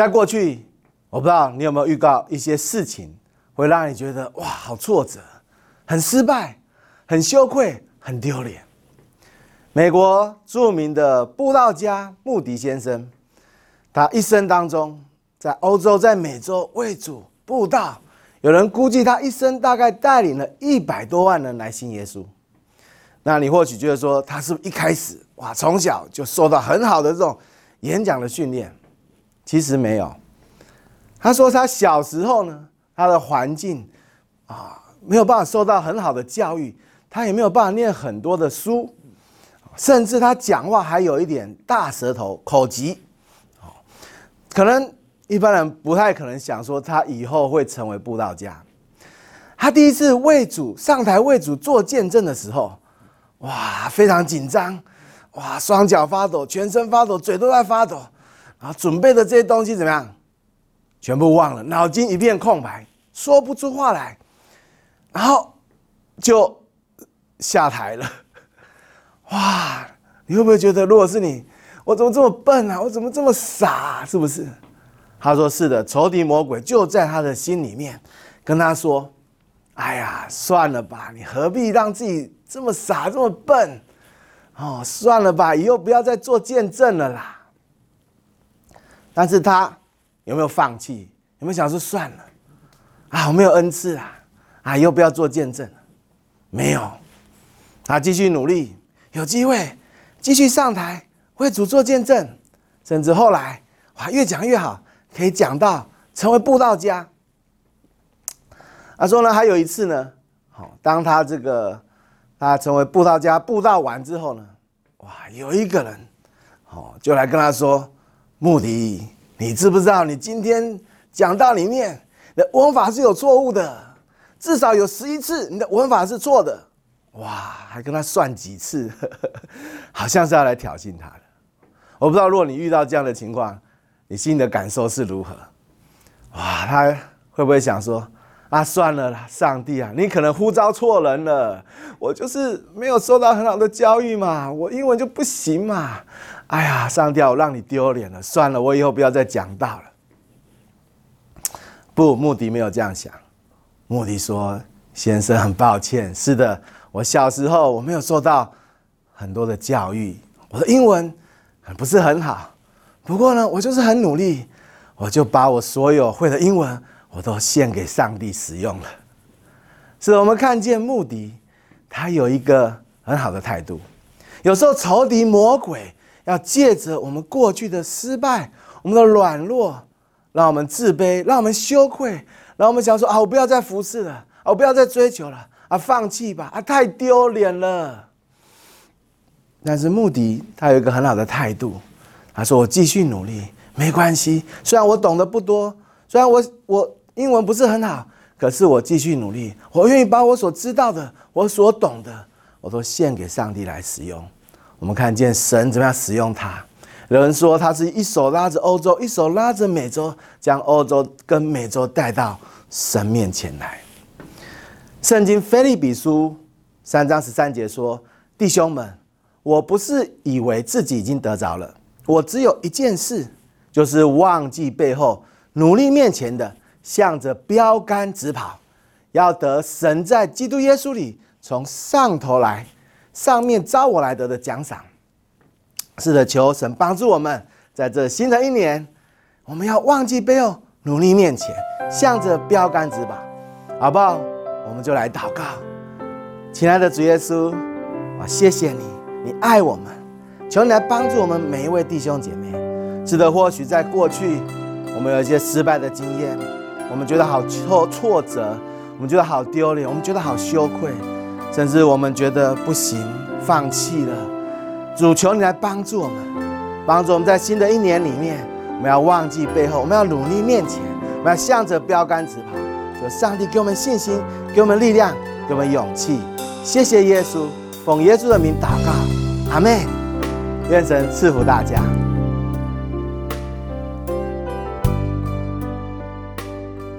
在过去，我不知道你有没有遇到一些事情，会让你觉得哇，好挫折，很失败，很羞愧，很丢脸。美国著名的布道家穆迪先生，他一生当中在欧洲、在美洲为主布道，有人估计他一生大概带领了一百多万人来信耶稣。那你或许觉得说，他是不是一开始哇，从小就受到很好的这种演讲的训练？其实没有。他说他小时候呢，他的环境啊，没有办法受到很好的教育，他也没有办法念很多的书，甚至他讲话还有一点大舌头、口疾。可能一般人不太可能想说他以后会成为布道家。他第一次为主上台为主做见证的时候。哇，非常紧张，哇，双脚发抖，全身发抖，嘴都在发抖，啊准备的这些东西怎么样？全部忘了，脑筋一片空白，说不出话来，然后就下台了。哇，你会不会觉得，如果是你，我怎么这么笨啊？我怎么这么傻？是不是？他说是的，仇敌魔鬼就在他的心里面，跟他说：“哎呀，算了吧，你何必让自己？”这么傻，这么笨，哦，算了吧，以后不要再做见证了啦。但是他有没有放弃？有没有想说算了？啊，我没有恩赐啊，啊，以后不要做见证。没有，他继续努力，有机会继续上台为主做见证，甚至后来哇，越讲越好，可以讲到成为布道家。他说呢，还有一次呢，好，当他这个。他成为布道家，布道完之后呢，哇，有一个人，哦，就来跟他说：“穆迪，你知不知道你今天讲道里面的文法是有错误的？至少有十一次你的文法是错的。”哇，还跟他算几次，好像是要来挑衅他的。我不知道，如果你遇到这样的情况，你心里的感受是如何？哇，他会不会想说？啊，算了啦，上帝啊，你可能呼召错人了。我就是没有受到很好的教育嘛，我英文就不行嘛。哎呀，上帝，我让你丢脸了。算了，我以后不要再讲道了。不，穆迪没有这样想。穆迪说：“先生，很抱歉，是的，我小时候我没有受到很多的教育，我的英文不是很好。不过呢，我就是很努力，我就把我所有会的英文。”我都献给上帝使用了，是我们看见穆迪，他有一个很好的态度。有时候仇敌魔鬼要借着我们过去的失败、我们的软弱，让我们自卑，让我们羞愧，让我们想说啊，我不要再服侍了，啊我不要再追求了，啊，放弃吧，啊，太丢脸了。但是穆迪他有一个很好的态度，他说我继续努力，没关系，虽然我懂得不多，虽然我我。英文不是很好，可是我继续努力。我愿意把我所知道的、我所懂的，我都献给上帝来使用。我们看见神怎么样使用他。有人说他是一手拉着欧洲，一手拉着美洲，将欧洲跟美洲带到神面前来。圣经菲利比书三章十三节说：“弟兄们，我不是以为自己已经得着了，我只有一件事，就是忘记背后，努力面前的。”向着标杆直跑，要得神在基督耶稣里从上头来，上面招我来得的奖赏。是的，求神帮助我们，在这新的一年，我们要忘记背后，努力面前，向着标杆直跑，好不好？我们就来祷告，亲爱的主耶稣，我谢谢你，你爱我们，求你来帮助我们每一位弟兄姐妹。是的，或许在过去，我们有一些失败的经验。我们觉得好挫挫折，我们觉得好丢脸，我们觉得好羞愧，甚至我们觉得不行，放弃了。主求你来帮助我们，帮助我们在新的一年里面，我们要忘记背后，我们要努力面前，我们要向着标杆直跑。求上帝给我们信心，给我们力量，给我们勇气。谢谢耶稣，奉耶稣的名祷告，阿妹，愿神赐福大家。